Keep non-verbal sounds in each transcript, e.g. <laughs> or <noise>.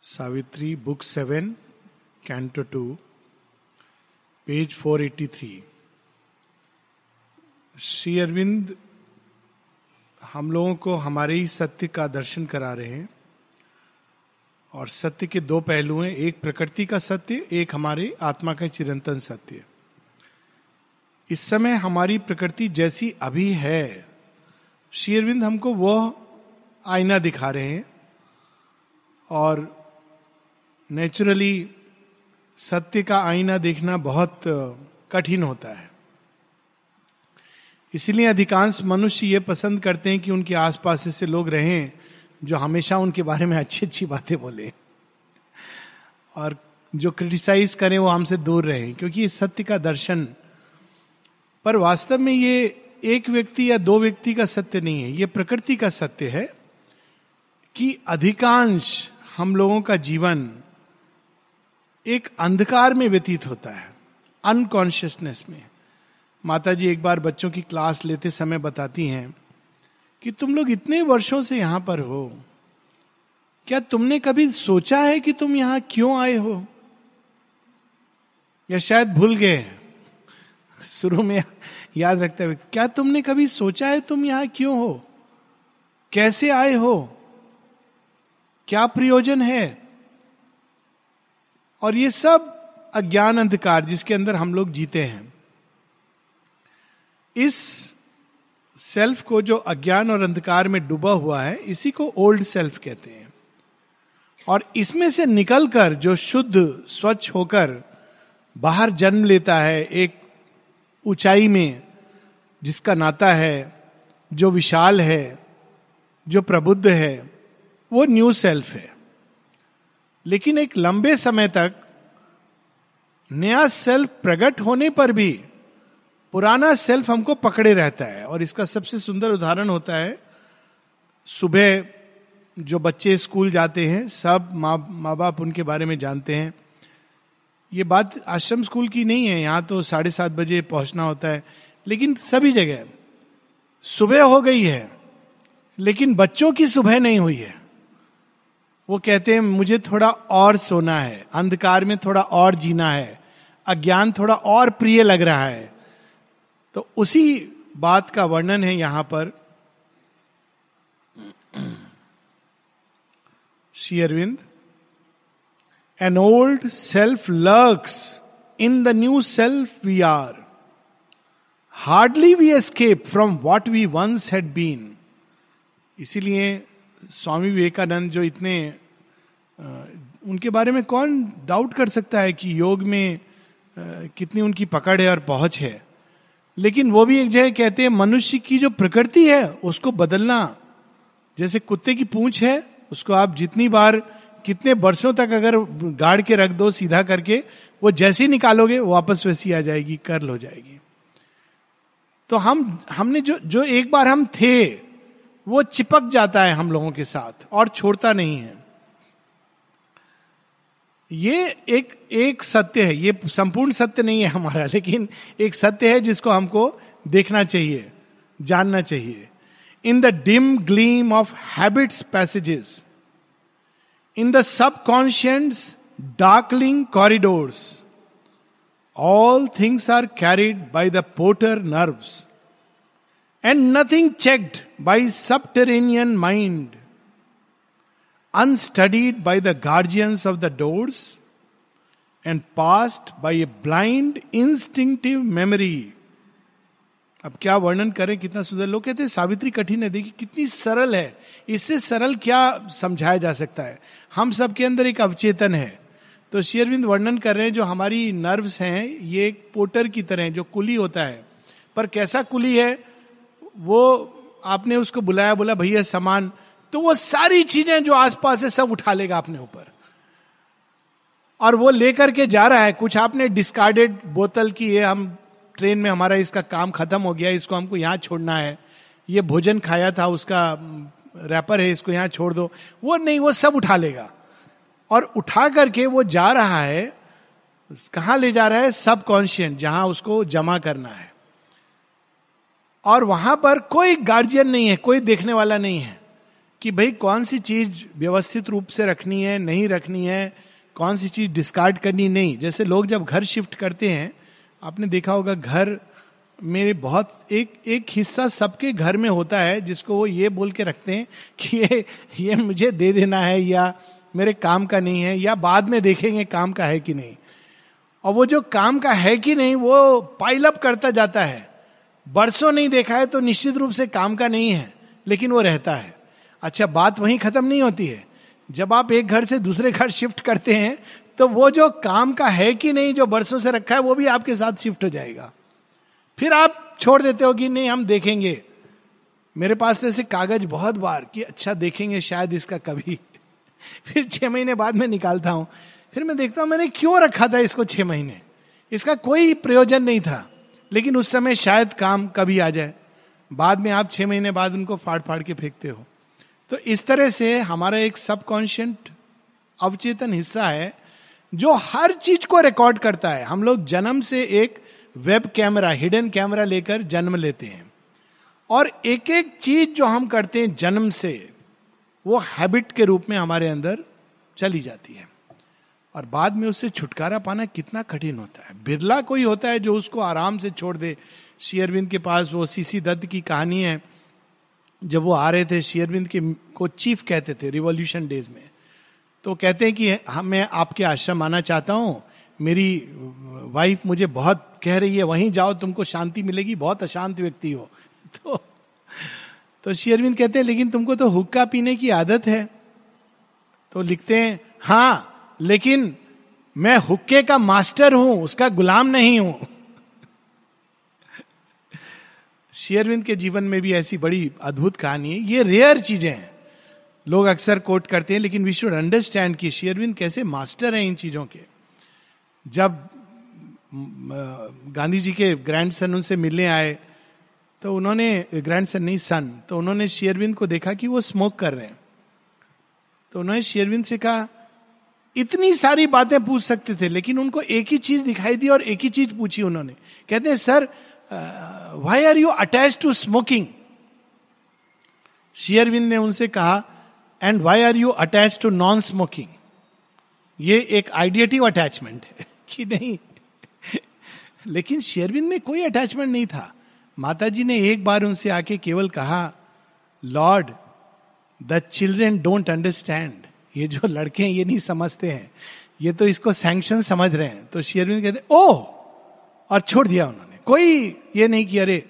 Savitri, book seven, canto two, page four eighty three. Shri Aurobindo, हम लोगों को हमारे ही सत्य का दर्शन करा रहे हैं। और सत्य के दो पहलू हैं, एक प्रकृति का सत्य, एक हमारे आत्मा का चिरंतन सत्य। इस समय हमारी प्रकृति जैसी अभी है। श्री अरविंद हमको वह आईना दिखा रहे हैं। और नेचुरली सत्य का आईना देखना बहुत कठिन होता है। इसलिए अधिकांश मनुष्य ये पसंद करते हैं कि उनके आसपास ऐसे लोग रहें जो हमेशा उनके बारे में अच्छी अच्छी बातें बोले। और जो क्रिटिसाइज करें वो हमसे दूर रहें, क्योंकि ये सत्य का दर्शन। पर वास्तव में ये एक व्यक्ति या दो व्यक्ति का सत्य नहीं है, ये प्रकृति का सत्य है कि अधिकांश हम लोगों का जीवन एक अंधकार में व्यतीत होता है अनकॉन्शियसनेस में। माता जी एक बार बच्चों की क्लास लेते समय बताती हैं कि तुम लोग इतने वर्षों से यहाँ पर हो। क्या तुमने कभी सोचा है कि तुम यहाँ क्यों आए हो? या शायद भूल गए शुरू में याद रखते हुए, क्या तुमने कभी सोचा है तुम यहाँ क्यों हो? कैसे आए हो? क्या प्रयोजन है? और ये सब अज्ञान अंधकार जिसके अंदर हम लोग जीते हैं। इस सेल्फ को जो अज्ञान और अंधकार में डूबा हुआ है, इसी को ओल्ड सेल्फ कहते हैं। और इसमें से निकलकर जो शुद्ध, स्वच्छ होकर बाहर जन्म लेता है, एक ऊंचाई में, जिसका नाता है, जो विशाल है, जो प्रबुद्ध है, वो न्यू सेल्फ है। लेकिन एक लंबे समय तक नया सेल्फ प्रकट होने पर भी पुराना सेल्फ हमको पकड़े रहता है। और इसका सबसे सुंदर उदाहरण होता है, सुबह जो बच्चे स्कूल जाते हैं, सब माँ माँ बाप उनके बारे में जानते हैं। ये बात आश्रम स्कूल की नहीं है, यहाँ तो साढ़े सात बजे पहुँचना होता है। लेकिन सभी जगह सुबह हो गई है, लेकिन बच्चों की सुबह नहीं हुई है। वो कहते हैं, मुझे थोड़ा और सोना है, अंधकार में थोड़ा और जीना है, अज्ञान थोड़ा और प्रिय लग रहा है। तो उसी बात का वर्णन है यहाँ पर। Shri Aurobindo an old self lurks in the new self we are hardly we escape from what we once had been इसीलिए स्वामी विवेकानंद जो इतने उनके बारे में कौन डाउट कर सकता है कि योग में कितनी उनकी पकड़ है और पहुँच है? लेकिन वो भी एक जगह कहते हैं, मनुष्य की जो प्रकृति है, उसको बदलना, जैसे कुत्ते की पूंछ है, उसको आप जितनी बार, कितने वर्षों तक अगर गाड़ के रख दो सीधा करके, वो जैसे ही निकालोगे वापस वैसी आ जाएगी, कर्ल हो जाएगी। तो हम, हमने जो जो एक बार हम थे वो चिपक जाता है हम लोगों के साथ और छोड़ता नहीं है। ये एक एक सत्य है। ये संपूर्ण सत्य नहीं है हमारा, लेकिन एक सत्य है जिसको हमको देखना चाहिए, जानना चाहिए। In the dim gleam of habit's passages in the subconscient's darkling corridors all things are carried by the porter nerves and nothing checked by subterranean mind, unstudied by the guardians of the doors, and passed by a blind instinctive memory. अब क्या वर्णन करें? कितना सुंदर लोग कहते हैं सावित्री कठिन है। देखिए कितनी सरल है। इससे सरल क्या समझाया जा सकता है? हम सबके अंदर एक अवचेतन है। तो शेयरविंद वर्णन कर रहे हैं जो हमारी नर्व्स हैं ये एक पोटर की तरह जो कुली होता है। पर कैसा कुली है? वो आपने उसको बुलाया, बोला, भैया, सामान। तो वो सारी चीज़ें जो आसपास है सब उठा लेगा अपने ऊपर। और वो लेकर के जा रहा है। कुछ आपने डिस्कार्डेड बोतल की, ये हम ट्रेन में, हमारा इसका काम खत्म हो गया, इसको हमको यहाँ छोड़ना है। ये भोजन खाया था, उसका रैपर है, इसको यहाँ छोड़ दो। वो नहीं, वो सब उठा लेगा। और उठा करके वो जा रहा है। कहाँ ले जा रहा है? सब कॉन्शियंट जहाँ उसको जमा करना है। और वहाँ पर कोई गार्जियन नहीं है, कोई देखने वाला नहीं है कि भाई कौन सी चीज़ व्यवस्थित रूप से रखनी है, नहीं रखनी है, कौन सी चीज़ डिस्कार्ड करनी नहीं। जैसे लोग जब घर शिफ्ट करते हैं, आपने देखा होगा घर में बहुत, एक एक हिस्सा सबके घर में होता है जिसको वो ये बोल के रखते हैं कि ये ये मुझे दे देना है या मेरे काम का नहीं है या बाद में देखेंगे काम का है कि नहीं। और वो जो काम का है कि नहीं, वो पाइल अप करता जाता है। बरसों नहीं देखा है तो निश्चित रूप से काम का नहीं है, लेकिन वो रहता है। अच्छा बात वहीं खत्म नहीं होती है। जब आप एक घर से दूसरे घर शिफ्ट करते हैं तो वो जो काम का है कि नहीं, जो बरसों से रखा है, वो भी आपके साथ शिफ्ट हो जाएगा। फिर आप छोड़ देते हो कि नहीं, हम देखेंगे। मेरे पास ऐसे कागज़ बहुत बार कि अच्छा देखेंगे शायद इसका कभी। <laughs> फिर छह महीने बाद में निकालता हूँ। फिर मैं देखता हूँ, मैंने क्यों रखा था इसको छह महीने? इसका कोई प्रयोजन नहीं था। लेकिन उस समय शायद काम कभी आ जाए। बाद में आप छह महीने बाद उनको फाड़ फाड़ के फेंकते हो। तो इस तरह से हमारा एक सबकॉन्शियंट अवचेतन हिस्सा है, जो हर चीज़ को रिकॉर्ड करता है। हम लोग जन्म से एक वेब कैमरा हिडन कैमरा लेकर जन्म लेते हैं। और एक एक चीज़ जो हम करते हैं जन्म से, वो हैबिट के रूप में हमारे अंदर चली जाती है। और बाद में उससे छुटकारा पाना कितना कठिन होता है। बिरला कोई होता है जो उसको आराम से छोड़ दे। शेयरविंद के पास वो सीसी दत्त की कहानी है। जब वो आ रहे थे शेयरविंद के को चीफ कहते थे रिवॉल्यूशन डेज़ में। तो कहते हैं कि हम मैं आपके आश्रम आना चाहता हूँ। मेरी वाइफ मुझे बहुत कह रही है, वहीं जाओ, तुमको शांति मिलेगी, बहुत अशांत व्यक्ति हो। <laughs> तो तो शेयरविंद कहते हैं, लेकिन तुमको तो हुक्का पीने की आदत है। तो लिखते हैं हाँ लेकिन मैं हुक्के का मास्टर हूँ, उसका गुलाम नहीं हूँ। शेयरविंद के जीवन में भी ऐसी बड़ी अद्भुत कहानी है। ये रेयर चीज़ें हैं। लोग अक्सर कोट करते हैं, लेकिन वी शुड अंडरस्टैंड कि शेयरविंद कैसे मास्टर हैं इन चीज़ों के। जब गांधी जी के ग्रैंड सन उनसे मिलने आए तो उन्होंने ग्रैंड सन नहीं सन तो उन्होंने शेयरविंद को देखा कि वो स्मोक कर रहे हैं। तो उन्होंने शेयरविंद से कहा इतनी सारी बातें पूछ सकते थे, लेकिन उनको एक ही चीज़ दिखाई दी और एक ही चीज़ पूछी उन्होंने। कहते हैं, sir why are you attach to smoking Sri Aurobindo ने उनसे कहा and why are you attach to non smoking ये एक आइडिएटिव अटैचमेंट है, <laughs> कि नहीं? <laughs> लेकिन शेयरविंद में कोई अटैचमेंट नहीं था। माता जी ने एक बार उनसे आके केवल कहा lord the children don't understand ये जो लड़के हैं, ये नहीं समझते हैं। ये तो इसको सैंक्शन समझ रहे हैं। तो शेयरविंद कहते ओह और छोड़ दिया उन्होंने। कोई ये नहीं किया अरे!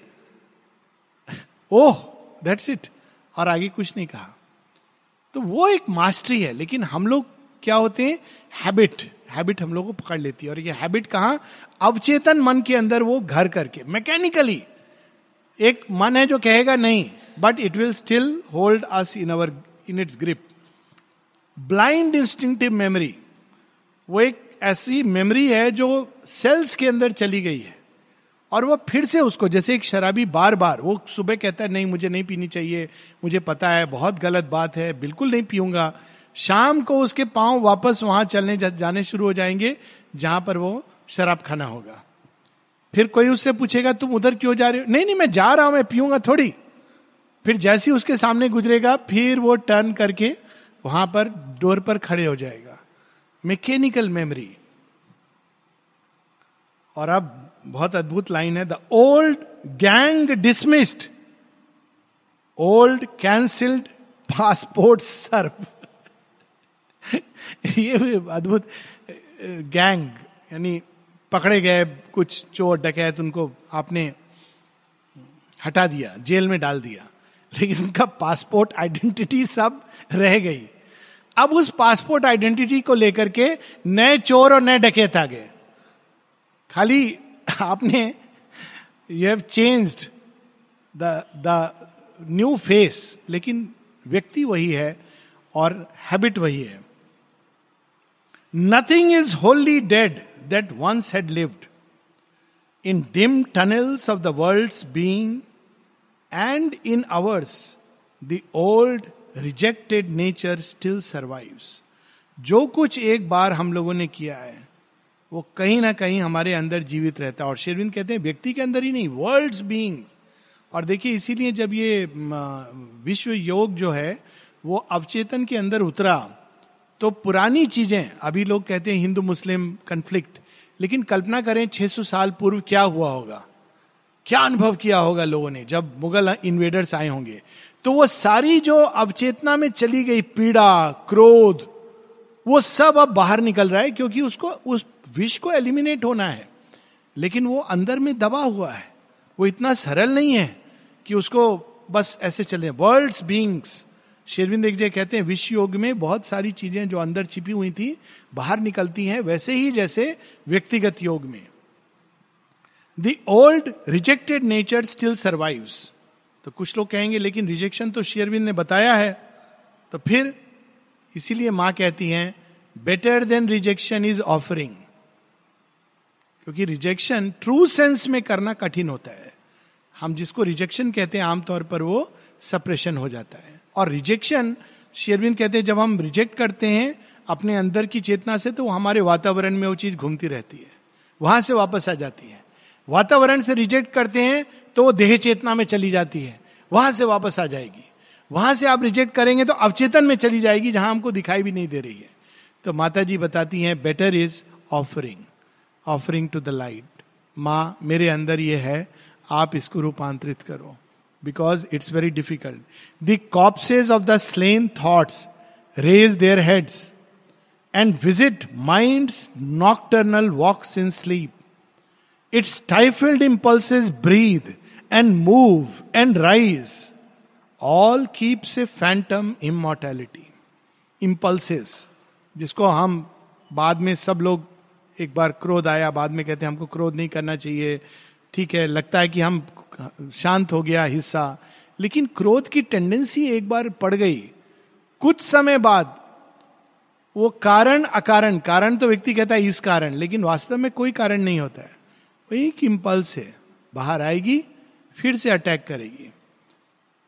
ओह दैट्स इट और आगे कुछ नहीं कहा। तो वो एक मास्टरी है। लेकिन हम लोग क्या होते हैं? हैबिट हैबिट हम लोग को पकड़ लेती है। और ये हैबिट कहा? अवचेतन मन के अंदर वो घर करके। मैकेनिकली एक मन है जो कहेगा, नहीं but it will still hold us in our in its grip blind instinctive memory वो एक ऐसी मेमोरी है जो सेल्स के अंदर चली गई है। और वो फिर से उसको, जैसे एक शराबी बार बार वो सुबह कहता है, नहीं, मुझे नहीं पीनी चाहिए, मुझे पता है, बहुत गलत बात है, बिल्कुल नहीं पीऊँगा। शाम को उसके पाँव वापस वहाँ चलने जाने शुरू हो जाएँगे, जहाँ पर वो शराब खाना होगा। फिर कोई उससे पूछेगा, तुम उधर क्यों जा रहे हो? नहीं नहीं, मैं जा रहा हूँ, मैं पीऊँगा थोड़ी। फिर जैसे उसके सामने गुजरेगा, फिर वो टर्न करके वहाँ पर डोर पर खड़े हो जाएगा। मैकेनिकल मेमोरी और अब बहुत अद्भुत लाइन है the old gang dismissed old cancelled passport serve ये अद्भुत गैंग यानी पकड़े गए कुछ चोर, डकैत, उनको आपने हटा दिया, जेल में डाल दिया। लेकिन उनका पासपोर्ट आइडेंटिटी सब रह गई। अब उस पासपोर्ट आइडेंटिटी को लेकर के नए चोर और नए डकैत आ गए। खाली आपने you have changed the the new face लेकिन व्यक्ति वही है और हैबिट वही है। Nothing is wholly dead that once had lived in dim tunnels of the world being and in ours the old rejected nature still survives जो कुछ एक बार हम लोगों ने किया है, वो कहीं ना कहीं हमारे अंदर जीवित रहता है। और शेरविंद कहते हैं, व्यक्ति के अंदर ही नहीं वर्ल्ड बींग्स और देखिए, इसीलिए जब ये विश्व योग जो है, वो अवचेतन के अंदर उतरा तो पुरानी चीज़ें, अभी लोग कहते हैं हिंदू मुस्लिम कंफ्लिक्ट लेकिन कल्पना करें 600 साल पूर्व क्या हुआ होगा? क्या अनुभव किया होगा लोगों ने जब मुगल इन्वेडर्स आए होंगे? तो वो सारी जो अवचेतना में चली गई, पीड़ा, क्रोध, वो सब अब बाहर निकल रहा है क्योंकि उसको, उस विष को एलिमिनेट होना है। लेकिन वो अंदर में दबा हुआ है। वो इतना सरल नहीं है कि उसको बस ऐसे चले वर्ल्ड्स बींग्स शेरविंद एक जय कहते हैं विश्व योग में बहुत सारी चीज़ें जो अंदर छिपी हुई थी, बाहर निकलती हैं, वैसे ही जैसे व्यक्तिगत योग में। The old rejected nature still survives तो कुछ लोग कहेंगे, लेकिन रिजेक्शन तो शेयरविंद ने बताया है। तो फिर इसीलिए माँ कहती हैं better than rejection is offering क्योंकि रिजेक्शन ट्रू सेंस में करना कठिन होता है। हम जिसको रिजेक्शन कहते हैं, आमतौर पर वो सप्रेशन हो जाता है। और रिजेक्शन शेयरविंद कहते हैं, जब हम रिजेक्ट करते हैं, अपने अंदर की चेतना से तो हमारे वातावरण में वो चीज़ घूमती रहती है। वहाँ से वापस आ जाती है। वातावरण से रिजेक्ट करते हैं तो वो देह चेतना में चली जाती है। वहाँ से वापस आ जाएगी। वहाँ से आप रिजेक्ट करेंगे तो अवचेतन में चली जाएगी जहाँ हमको दिखाई भी नहीं दे रही है। तो माता जी बताती हैं better is offering offering to the light माँ, मेरे अंदर ये है, आप इसको रूपांतरित करो। Because it's very difficult the copses of the slain thoughts rear their heads and visit mind nocturnal walks in sleep its stifled impulses breathe and move and rise all keeps a phantom immortality impulses जिसको हम बाद में सब लोग एक बार क्रोध आया, बाद में कहते हैं हमको क्रोध नहीं करना चाहिए। ठीक है, लगता है कि हम शांत हो गया हिस्सा। लेकिन क्रोध की टेंडेंसी एक बार पड़ गई। कुछ समय बाद वो कारण अकारण, कारण तो व्यक्ति कहता है इस कारण, लेकिन वास्तव में कोई कारण नहीं होता है। वो एक इम्पल्स है, बाहर आएगी, फिर से अटैक करेगी।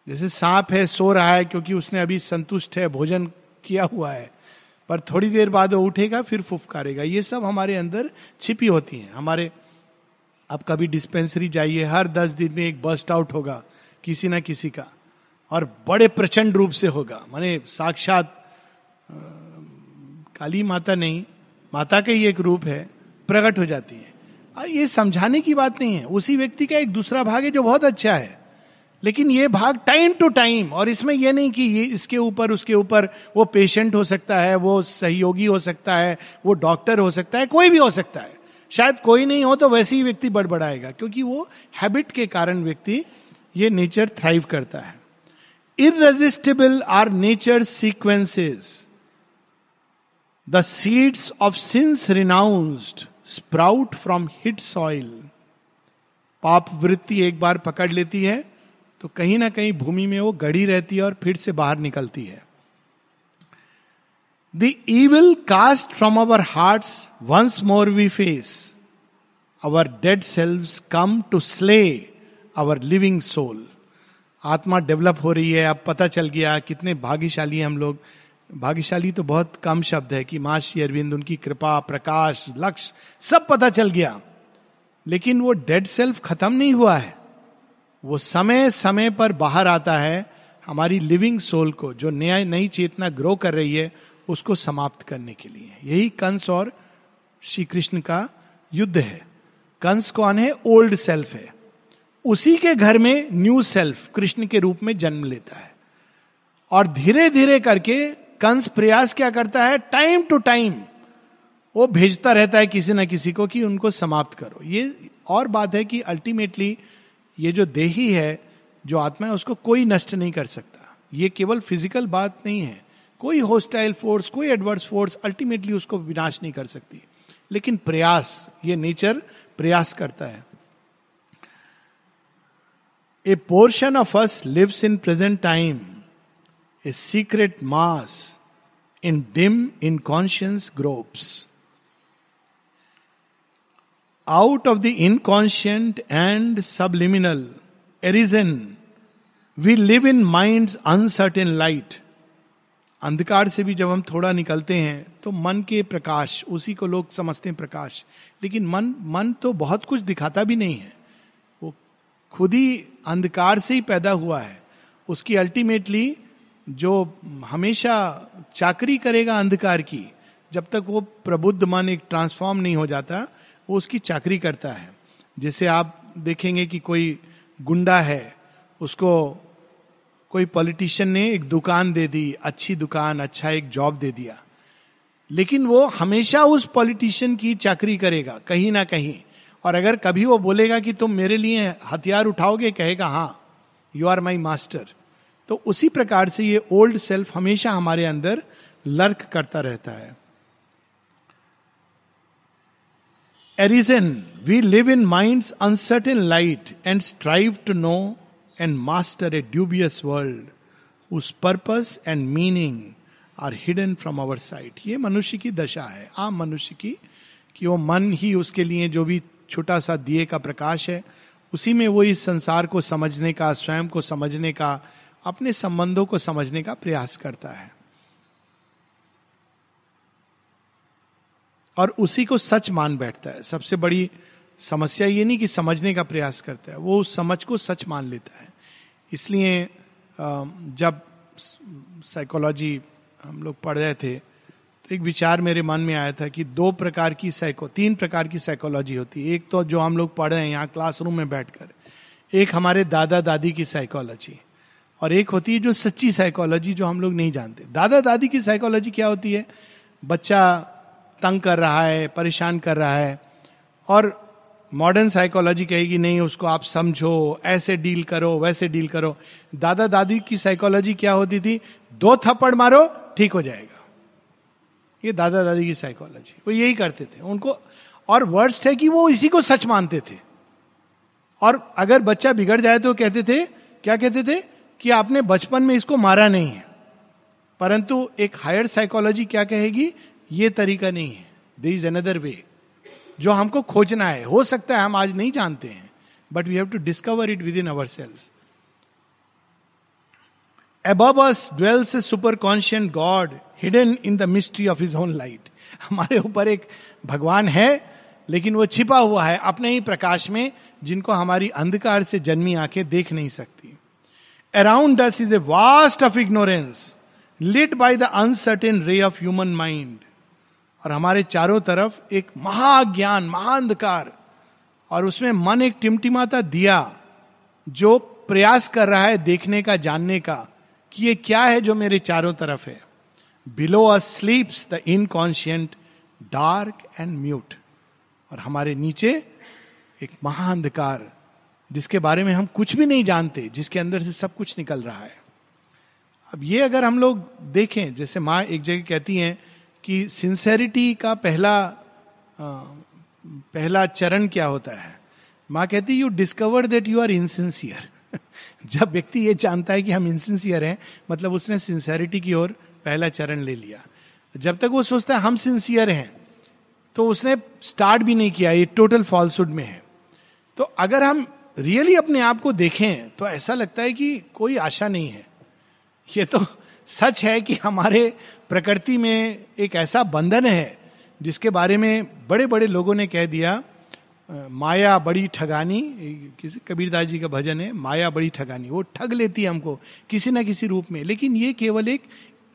जैसे सांप है, सो रहा है क्योंकि उसने अभी संतुष्ट है, भोजन किया हुआ है, पर थोड़ी देर बाद वो उठेगा, फिर फुफकारेगा ये सब हमारे अंदर छिपी होती हैं। हमारे अब कभी डिस्पेंसरी जाइए, हर दस दिन में एक बस्ट आउट होगा, किसी ना किसी का, और बड़े प्रचंड रूप से होगा। माने साक्षात काली माता नहीं, माता का ही एक रूप है, प्रकट हो जाती है। ये समझाने की बात नहीं है। उसी व्यक्ति का एक दूसरा भाग है जो बहुत अच्छा है। लेकिन ये भाग टाइम टू टाइम, और इसमें यह नहीं कि ये इसके ऊपर, उसके ऊपर वो पेशेंट हो सकता है, वो सहयोगी हो सकता है, वो डॉक्टर हो सकता है, कोई भी हो सकता है। शायद कोई नहीं हो तो वैसे ही व्यक्ति बड़बड़ाएगा, क्योंकि वो हैबिट के कारण व्यक्ति ये नेचर थ्राइव करता है। Irresistible are nature sequences the seeds of sins renounced sprout from hid soil. पाप वृत्ति एक बार पकड़ लेती है तो कहीं ना कहीं भूमि में वो गड़ी रहती है और फिर से बाहर निकलती है। The evil cast from our heart once more we face our dead selves come to slay our living soul आत्मा डेवलप हो रही है, अब पता चल गया कितने भाग्यशाली हम लोग। भाग्यशाली तो बहुत कम शब्द है कि माँ श्री अरविंद, उनकी कृपा, प्रकाश, लक्ष्य, सब पता चल गया। लेकिन वो डेड सेल्फ खत्म नहीं हुआ है। वो समय समय पर बाहर आता है, हमारी लिविंग सोल को, जो नया, नई चेतना ग्रो कर रही है, उसको समाप्त करने के लिए। यही कंस और श्री कृष्ण का युद्ध है। कंस कौन है? ओल्ड सेल्फ है। उसी के घर में न्यू सेल्फ कृष्ण के रूप में जन्म लेता है। और धीरे धीरे करके कंस प्रयास क्या करता है? टाइम टू टाइम वो भेजता रहता है किसी ना किसी को कि उनको समाप्त करो। ये और बात है कि अल्टीमेटली ये जो देही है, जो आत्मा है, उसको कोई नष्ट नहीं कर सकता। ये केवल फ़िज़िकल बात नहीं है। कोई होस्टाइल फोर्स कोई एडवर्स फोर्स अल्टीमेटली उसको विनाश नहीं कर सकती। लेकिन प्रयास, ये नेचर प्रयास करता है। A portion of us lives in present time a secret mass in dim inconscient gropes out of the inconscient and subliminal, arisen, we live in mind's uncertain light. अंधकार से भी जब हम थोड़ा निकलते हैं तो मन के प्रकाश उसी को लोग समझते हैं प्रकाश। लेकिन मन मन तो बहुत कुछ दिखाता भी नहीं है। वो खुद ही अंधकार से ही पैदा हुआ है। उसकी अल्टीमेटली जो हमेशा चाकरी करेगा अंधकार की, जब तक वो प्रबुद्ध मन एक ट्रांसफॉर्म नहीं हो जाता, वो उसकी चाकरी करता है। जैसे आप देखेंगे कि कोई गुंडा है, उसको कोई पॉलिटिशियन ने एक दुकान दे दी, अच्छी दुकान अच्छा एक जॉब दे दिया। लेकिन वो हमेशा उस पॉलिटिशियन की चाकरी करेगा, कहीं ना कहीं। और अगर कभी वो बोलेगा कि तुम मेरे लिए हथियार उठाओगे, कहेगा हाँ यू आर माई मास्टर तो उसी प्रकार से ये ओल्ड सेल्फ हमेशा हमारे अंदर लर्क करता रहता है। Arisen we live in mind uncertain light and strive to know and master a dubious world उस purpose and meaning are hidden from our sight ये मनुष्य की दशा है। आम मनुष्य की कि वो मन ही उसके लिए जो भी छोटा सा दिए का प्रकाश है, उसी में वो इस संसार को समझने का, स्वयं को समझने का अपने संबंधों को समझने का प्रयास करता है। और उसी को सच मान बैठता है। सबसे बड़ी समस्या ये नहीं कि समझने का प्रयास करता है, वो उस समझ को सच मान लेता है। इसलिए जब साइकोलॉजी हम लोग पढ़ रहे थे तो एक विचार मेरे मन में आया था कि दो प्रकार की साइको तीन प्रकार की साइकोलॉजी होती है। एक तो जो हम लोग पढ़ रहे हैं, यहाँ क्लासरूम में बैठकर, एक हमारे दादा दादी की साइकोलॉजी और एक होती है जो सच्ची साइकोलॉजी जो हम लोग नहीं जानते। दादा दादी की साइकोलॉजी क्या होती है? बच्चा तंग कर रहा है, परेशान कर रहा है, और मॉडर्न साइकोलॉजी कहेगी, नहीं, उसको आप समझो, ऐसे डील करो, वैसे डील करो। दादा दादी की साइकोलॉजी क्या होती थी? दो थप्पड़ मारो, ठीक हो जाएगा। ये दादा दादी की साइकोलॉजी वो यही करते थे। उनको, और वर्स्ट है कि वो इसी को सच मानते थे। और अगर बच्चा बिगड़ जाए तो कहते थे, क्या कहते थे? कि आपने बचपन में इसको मारा नहीं है। परंतु एक हायर साइकोलॉजी क्या कहेगी? ये तरीका नहीं है। दे इज़ अनदर वे जो हमको खोजना है। हो सकता है हम आज नहीं जानते हैं but we have to discover it within ourselves us dwells a superconscient God hidden in the mystery of his own light हमारे ऊपर एक भगवान है, लेकिन वो छिपा हुआ है अपने ही प्रकाश में, जिनको हमारी अंधकार से जन्मी आँखें देख नहीं सकती। Around us is a vast of ignorance lit by the uncertain ray of human mind और हमारे चारों तरफ़ एक महाज्ञान, महाअंधकार, और उसमें मन एक टिमटिमाता दिया, जो प्रयास कर रहा है देखने का, जानने का, कि ये क्या है जो मेरे चारों तरफ़ है। Below a sleeps the inconscient dark and mute और हमारे नीचे एक महाअंधकार जिसके बारे में हम कुछ भी नहीं जानते, जिसके अंदर से सब कुछ निकल रहा है। अब ये अगर हम लोग देखें, जैसे माँ एक जगह कहती हैं कि सिंसेरिटी का पहला पहला चरण क्या होता है? माँ कहती you discover that you are insincere जब व्यक्ति ये जानता है कि हम इनसिंसियर हैं मतलब उसने सिंसेरिटी की ओर पहला चरण ले लिया। जब तक वो सोचता है हम सिंसियर हैं तो उसने स्टार्ट भी नहीं किया, ये टोटल फॉल्सुड में है। तो अगर हम रियली अपने आप को देखें तो ऐसा लगता है कि कोई आशा नहीं है। ये तो सच है कि हमारे प्रकृति में एक ऐसा बंधन है, जिसके बारे में बड़े बड़े लोगों ने कह दिया माया बड़ी ठगानी किसी कबीरदास जी का भजन है, माया बड़ी ठगानी, वो ठग लेती है हमको किसी ना किसी रूप में। लेकिन ये केवल एक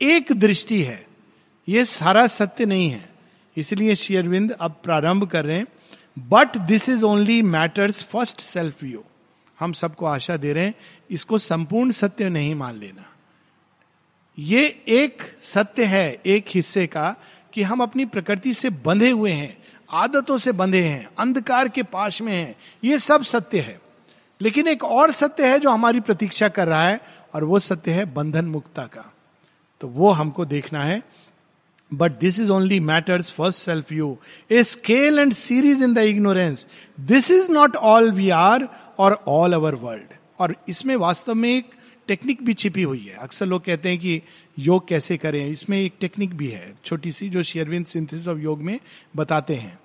एक दृष्टि है, ये सारा सत्य नहीं है। इसलिए श्री अरविंद अब प्रारंभ कर रहे हैं। But this is only matter's first self view हम सबको आशा दे रहे हैं, इसको संपूर्ण सत्य नहीं मान लेना। ये एक सत्य है, एक हिस्से का, कि हम अपनी प्रकृति से बंधे हुए हैं, आदतों से बंधे हैं, अंधकार के पास में हैं। ये सब सत्य है। लेकिन एक और सत्य है जो हमारी प्रतीक्षा कर रहा है, और वो सत्य है बंधन मुक्ता का। तो वो हमको देखना है but this is only matter's first self view a scale and series in the ignorance this is not all we are or all our world और इसमें वास्तव में एक टेक्निक भी छिपी हुई है। अक्सर लोग कहते हैं कि योग कैसे करें? इसमें एक टेक्निक भी है। छोटी सी जो शेयरविंद सिंथेसिस ऑफ़ योग में बताते हैं।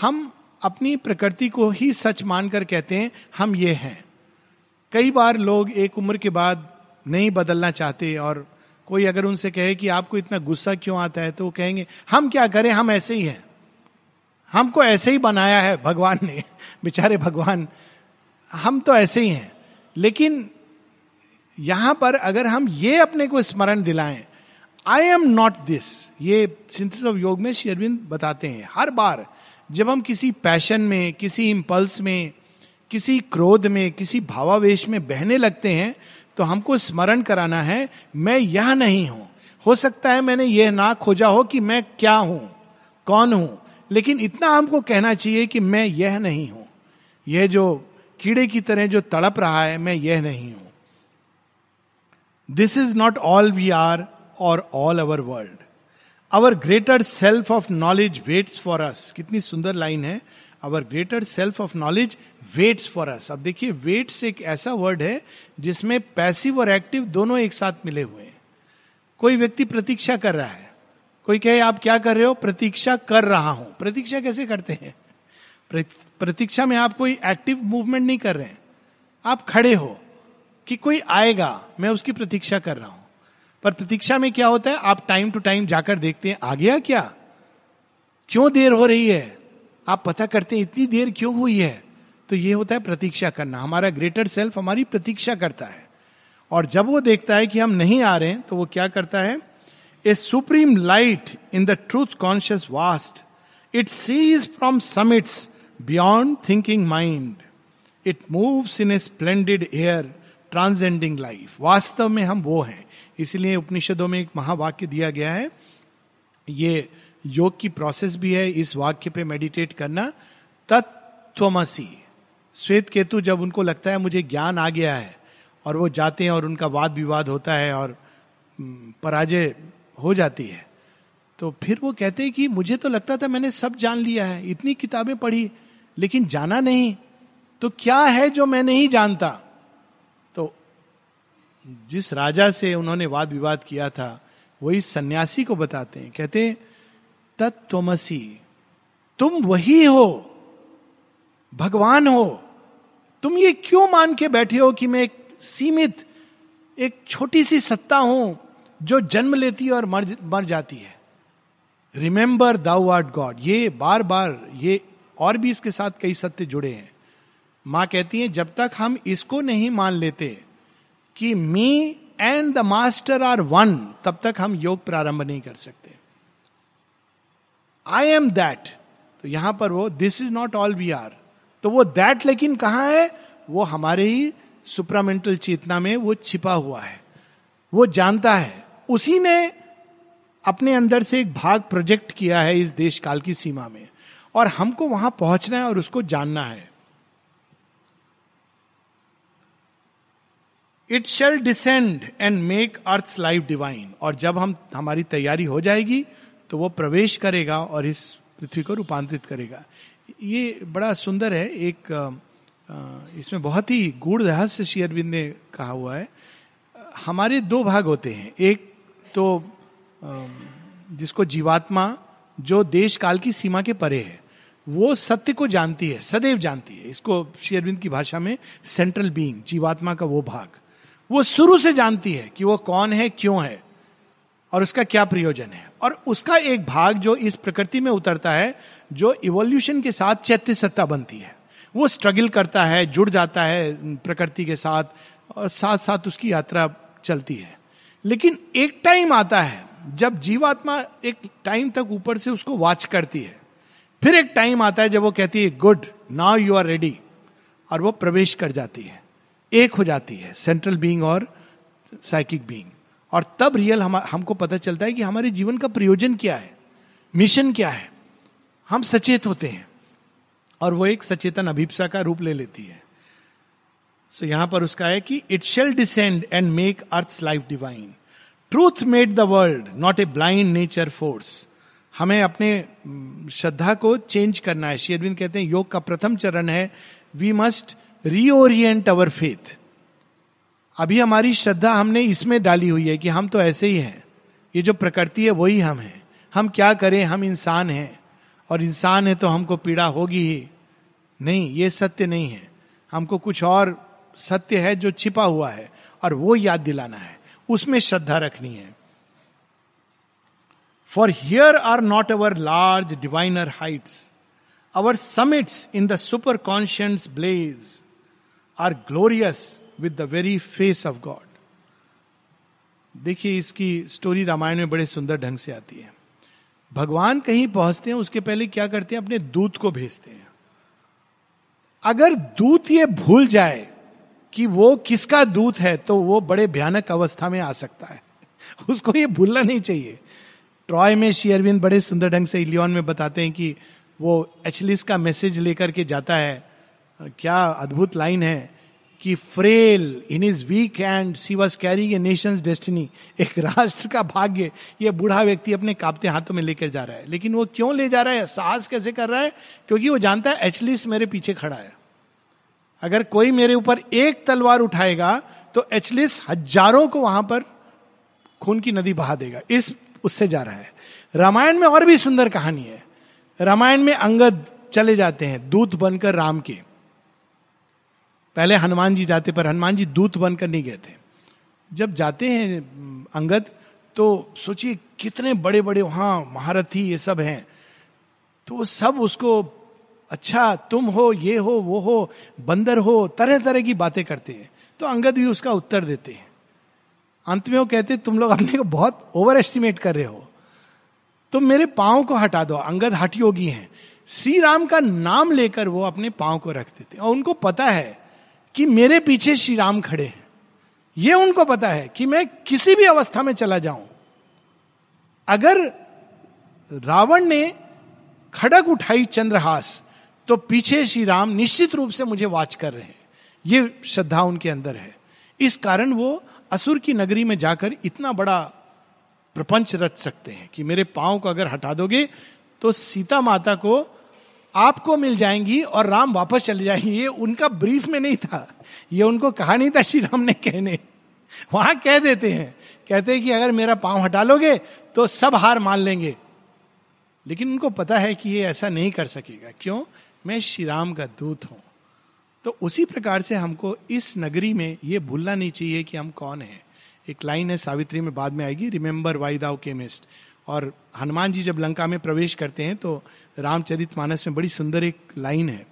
हम अपनी प्रकृति को ही सच मानकर कहते हैं, हम ये हैं। कई बार लोग एक उम्र के बाद नहीं बदलना चाहते और कोई अगर उनसे कहे कि आपको इतना गुस्सा क्यों आता है तो वो कहेंगे, हम क्या करें? हम ऐसे ही हैं। हमको ऐसे ही बनाया है भगवान ने। <laughs> बेचारे भगवान, हम तो ऐसे ही हैं। लेकिन यहाँ पर अगर हम ये अपने को स्मरण दिलाएँ आई एम नॉट दिस ये सिंथेसिस ऑफ़ योग में शेरविंद बताते हैं। हर बार जब हम किसी पैशन में, किसी इम्पल्स में, किसी क्रोध में, किसी भावावेश में बहने लगते हैं तो हमको स्मरण कराना है, मैं यह नहीं हूँ। हो सकता है मैंने यह ना खोजा हो कि मैं क्या हूँ, कौन हूँ, लेकिन इतना हमको कहना चाहिए कि मैं यह नहीं हूँ। यह जो कीड़े की तरह जो तड़प रहा है, मैं यह नहीं हूँ। This is not all we are or all our world our greater self of knowledge waits for us कितनी सुंदर लाइन है। Our greater self of knowledge waits for us अब देखिए वेट्स एक ऐसा वर्ड है जिसमें पैसिव और एक्टिव दोनों एक साथ मिले हुए हैं। कोई व्यक्ति प्रतीक्षा कर रहा है। कोई कहे, आप क्या कर रहे हो? प्रतीक्षा कर रहा हूँ। प्रतीक्षा कैसे करते हैं? प्रतीक्षा में आप कोई एक्टिव मूवमेंट नहीं कर रहे हैं। आप खड़े हो कि कोई आएगा, मैं उसकी प्रतीक्षा कर रहा हूँ। पर प्रतीक्षा में क्या होता है? आप टाइम टू टाइम जाकर देखते हैं, आ गया क्या? क्यों देर हो रही है? आप पता करते हैं, इतनी देर क्यों हुई है? तो ये होता है प्रतीक्षा करना। हमारा ग्रेटर सेल्फ हमारी प्रतीक्षा करता है। और जब वो देखता है कि हम नहीं आ रहे हैं तो वो क्या करता है? A supreme light in the truth conscious vast it sees from summits beyond thinking mind it moves in a splendid air transcending life वास्तव में हम वो हैं। इसलिए उपनिषदों में एक महावाक्य दिया गया है, ये योग की प्रोसेस भी है, इस वाक्य पे मेडिटेट करना। तत्वमसी श्वेत केतु जब उनको लगता है मुझे ज्ञान आ गया है, और वो जाते हैं और उनका वाद विवाद होता है और पराजय हो जाती है तो फिर वो कहते हैं कि मुझे तो लगता था मैंने सब जान लिया है, इतनी किताबें पढ़ी, लेकिन जाना नहीं। तो क्या है जो मैं नहीं जानता? तो जिस राजा से उन्होंने वाद विवाद किया था वो इस सन्यासी को बताते हैं। कहते हैं तत्वमसी तुम वही हो। भगवान हो। तुम ये क्यों मान के बैठे हो कि मैं एक सीमित, एक छोटी सी सत्ता हूँ जो जन्म लेती है और मर मर जाती है? रिमेंबर दाउ आर्ट गॉड ये बार बार ये और भी इसके साथ कई सत्य जुड़े हैं। माँ कहती है, जब तक हम इसको नहीं मान लेते कि me and the master are one तब तक हम योग प्रारंभ नहीं कर सकते। आई एम दैट तो यहाँ पर वो this is not all we are तो वो दैट लेकिन कहाँ है? वो हमारे ही सुप्रामेंटल चेतना में वो छिपा हुआ है। वो जानता है। उसी ने अपने अंदर से एक भाग प्रोजेक्ट किया है इस देश काल की सीमा में। और हमको वहाँ पहुँचना है और उसको जानना है। It shall descend and make earth life divine और जब हम, हमारी तैयारी हो जाएगी तो वो प्रवेश करेगा और इस पृथ्वी को रूपांतरित करेगा। ये बड़ा सुंदर है। एक इसमें बहुत ही गूढ़ रहस्य श्री अरविंद ने कहा हुआ है। हमारे दो भाग होते हैं। एक तो जिसको जीवात्मा, जो देश काल की सीमा के परे है, वो सत्य को जानती है, सदैव जानती है। इसको श्री अरविंद की भाषा में सेंट्रल बीइंग जीवात्मा का वो भाग। वो शुरू से जानती है कि वो कौन है, क्यों है। और उसका क्या प्रयोजन है? और उसका एक भाग जो इस प्रकृति में उतरता है, जो इवोल्यूशन के साथ चैत्य सत्ता बनती है। वो स्ट्रगल करता है, जुड़ जाता है प्रकृति के साथ और साथ साथ उसकी यात्रा चलती है। लेकिन एक टाइम आता है, जब जीवात्मा एक टाइम तक ऊपर से उसको वॉच करती है। फिर एक टाइम आता है जब वो कहती है good now you are ready और वो प्रवेश कर जाती है। एक हो जाती है सेंट्रल बींग और साइकिक बीइंग और तब रियल हम, हमको पता चलता है कि हमारे जीवन का प्रयोजन क्या है मिशन क्या है। हम सचेत होते हैं और वो एक सचेतन अभिप्सा का रूप ले लेती है। सो so, यहाँ पर उसका है कि it shall descend and make earth life divine truth made the world not a blind nature force हमें अपने श्रद्धा को चेंज करना है। शेरविंद कहते हैं, योग का प्रथम चरण है। We must reorient our faith अभी हमारी श्रद्धा हमने इसमें डाली हुई है कि हम तो ऐसे ही हैं। ये जो प्रकृति है, वही हम हैं। हम क्या करें? हम इंसान हैं। और इंसान है तो हमको पीड़ा होगी ही। नहीं, ये सत्य नहीं है। हमको कुछ और सत्य है जो छिपा हुआ है, और वो याद दिलाना है। उसमें श्रद्धा रखनी है। For here are not our large diviner heights our summits in the superconscient blaze are glorious with the very face of God देखिए, इसकी स्टोरी रामायण में बड़े सुंदर ढंग से आती है। भगवान कहीं पहुँचते हैं, उसके पहले क्या करते हैं? अपने दूत को भेजते हैं। अगर दूत ये भूल जाए कि वो किसका दूत है तो वो बड़े भयानक अवस्था में आ सकता है। <laughs> उसको ये भूलना नहीं चाहिए। ट्रॉय में शेयरविंद बड़े सुंदर ढंग से इलियन में बताते हैं कि वो एचलिस का मैसेज लेकर के जाता है। क्या अद्भुत लाइन है। कि frail in is weak and she was carrying a nation destiny एक राष्ट्र का भाग्य, ये बूढ़ा व्यक्ति अपने कांपते हाथों में लेकर जा रहा है। लेकिन वो क्यों ले जा रहा है? साहस कैसे कर रहा है? क्योंकि वो जानता है एचलिस मेरे पीछे खड़ा है। अगर कोई मेरे ऊपर एक तलवार उठाएगा तो एचलिस हज़ारों को वहाँ पर खून की नदी बहा देगा। इस, उससे जा रहा है। रामायण में और भी सुंदर कहानी है। रामायण में अंगद चले जाते हैं, दूत बनकर राम के। पहले हनुमान जी जाते, पर हनुमान जी दूत बनकर नहीं गए थे। जब जाते हैं अंगद तो सोचिए कितने बड़े बड़े वहाँ महारथी ये सब हैं। तो वो सब उसको अच्छा तुम हो, ये हो, वो हो, बंदर हो तरह तरह की बातें करते हैं। तो अंगद भी उसका उत्तर देते हैं। अंत में वो कहते, तुम लोग अपने को बहुत ओवर एस्टिमेट कर रहे हो। तुम मेरे पाँव को हटा दो। अंगद हट योगी हैं। श्री राम का नाम लेकर वो अपने पाँव को रख देते और उनको पता है कि मेरे पीछे श्री राम खड़े हैं। यह उनको पता है कि मैं किसी भी अवस्था में चला जाऊँ। अगर रावण ने खड़क उठाई चंद्रहास तो पीछे श्री राम निश्चित रूप से मुझे वाच कर रहे हैं। ये श्रद्धा उनके अंदर है। इस कारण वो असुर की नगरी में जाकर इतना बड़ा प्रपंच रच सकते हैं कि मेरे पाँव को अगर हटा दोगे तो सीता माता को आपको मिल जाएँगी और राम वापस चले जाएँगे, ये उनका ब्रीफ में नहीं था। ये उनको कहा नहीं था श्री राम ने कहने। वहाँ कह देते हैं, कहते हैं कि अगर मेरा पाँव हटा लोगे तो सब हार मान लेंगे। लेकिन उनको पता है कि ये ऐसा नहीं कर सकेगा। क्यों? मैं श्री राम का दूत हूँ। तो उसी प्रकार से हमको इस नगरी में ये भूलना नहीं चाहिए कि हम कौन हैं। एक लाइन है सावित्री में बाद में आएगी रिमेंबर वाई दाउ केमिस्ट और हनुमान जी जब लंका में प्रवेश करते हैं तो रामचरित मानस में बड़ी सुंदर एक लाइन है।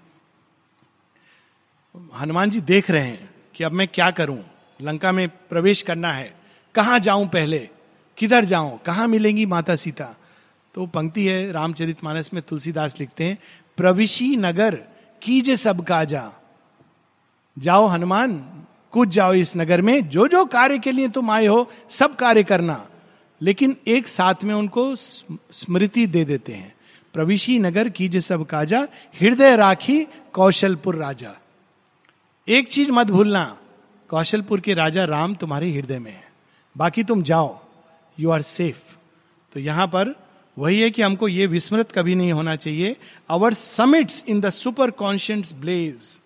हनुमान जी देख रहे हैं कि अब मैं क्या करूँ? लंका में प्रवेश करना है। कहाँ जाऊँ पहले? किधर जाऊँ? कहाँ मिलेंगी माता सीता? तो पंक्ति है रामचरित मानस में तुलसीदास लिखते हैं प्रविशी नगर, कीजे सब काजा। जाओ हनुमान कूद जाओ इस नगर में जो जो कार्य के लिए तुम आए हो, सब कार्य करना। लेकिन एक साथ में उनको स्मृति दे देते हैं। प्रविशी नगर कीजे सब काजा, हृदय राखी कौशलपुर राजा। एक चीज़ मत भूलना, कौशलपुर के राजा राम तुम्हारे हृदय में है। बाकी तुम जाओ यू आर सेफ़ तो यहाँ पर वही है कि हमको ये विस्मृत कभी नहीं होना चाहिए। Our summits in the superconscient blaze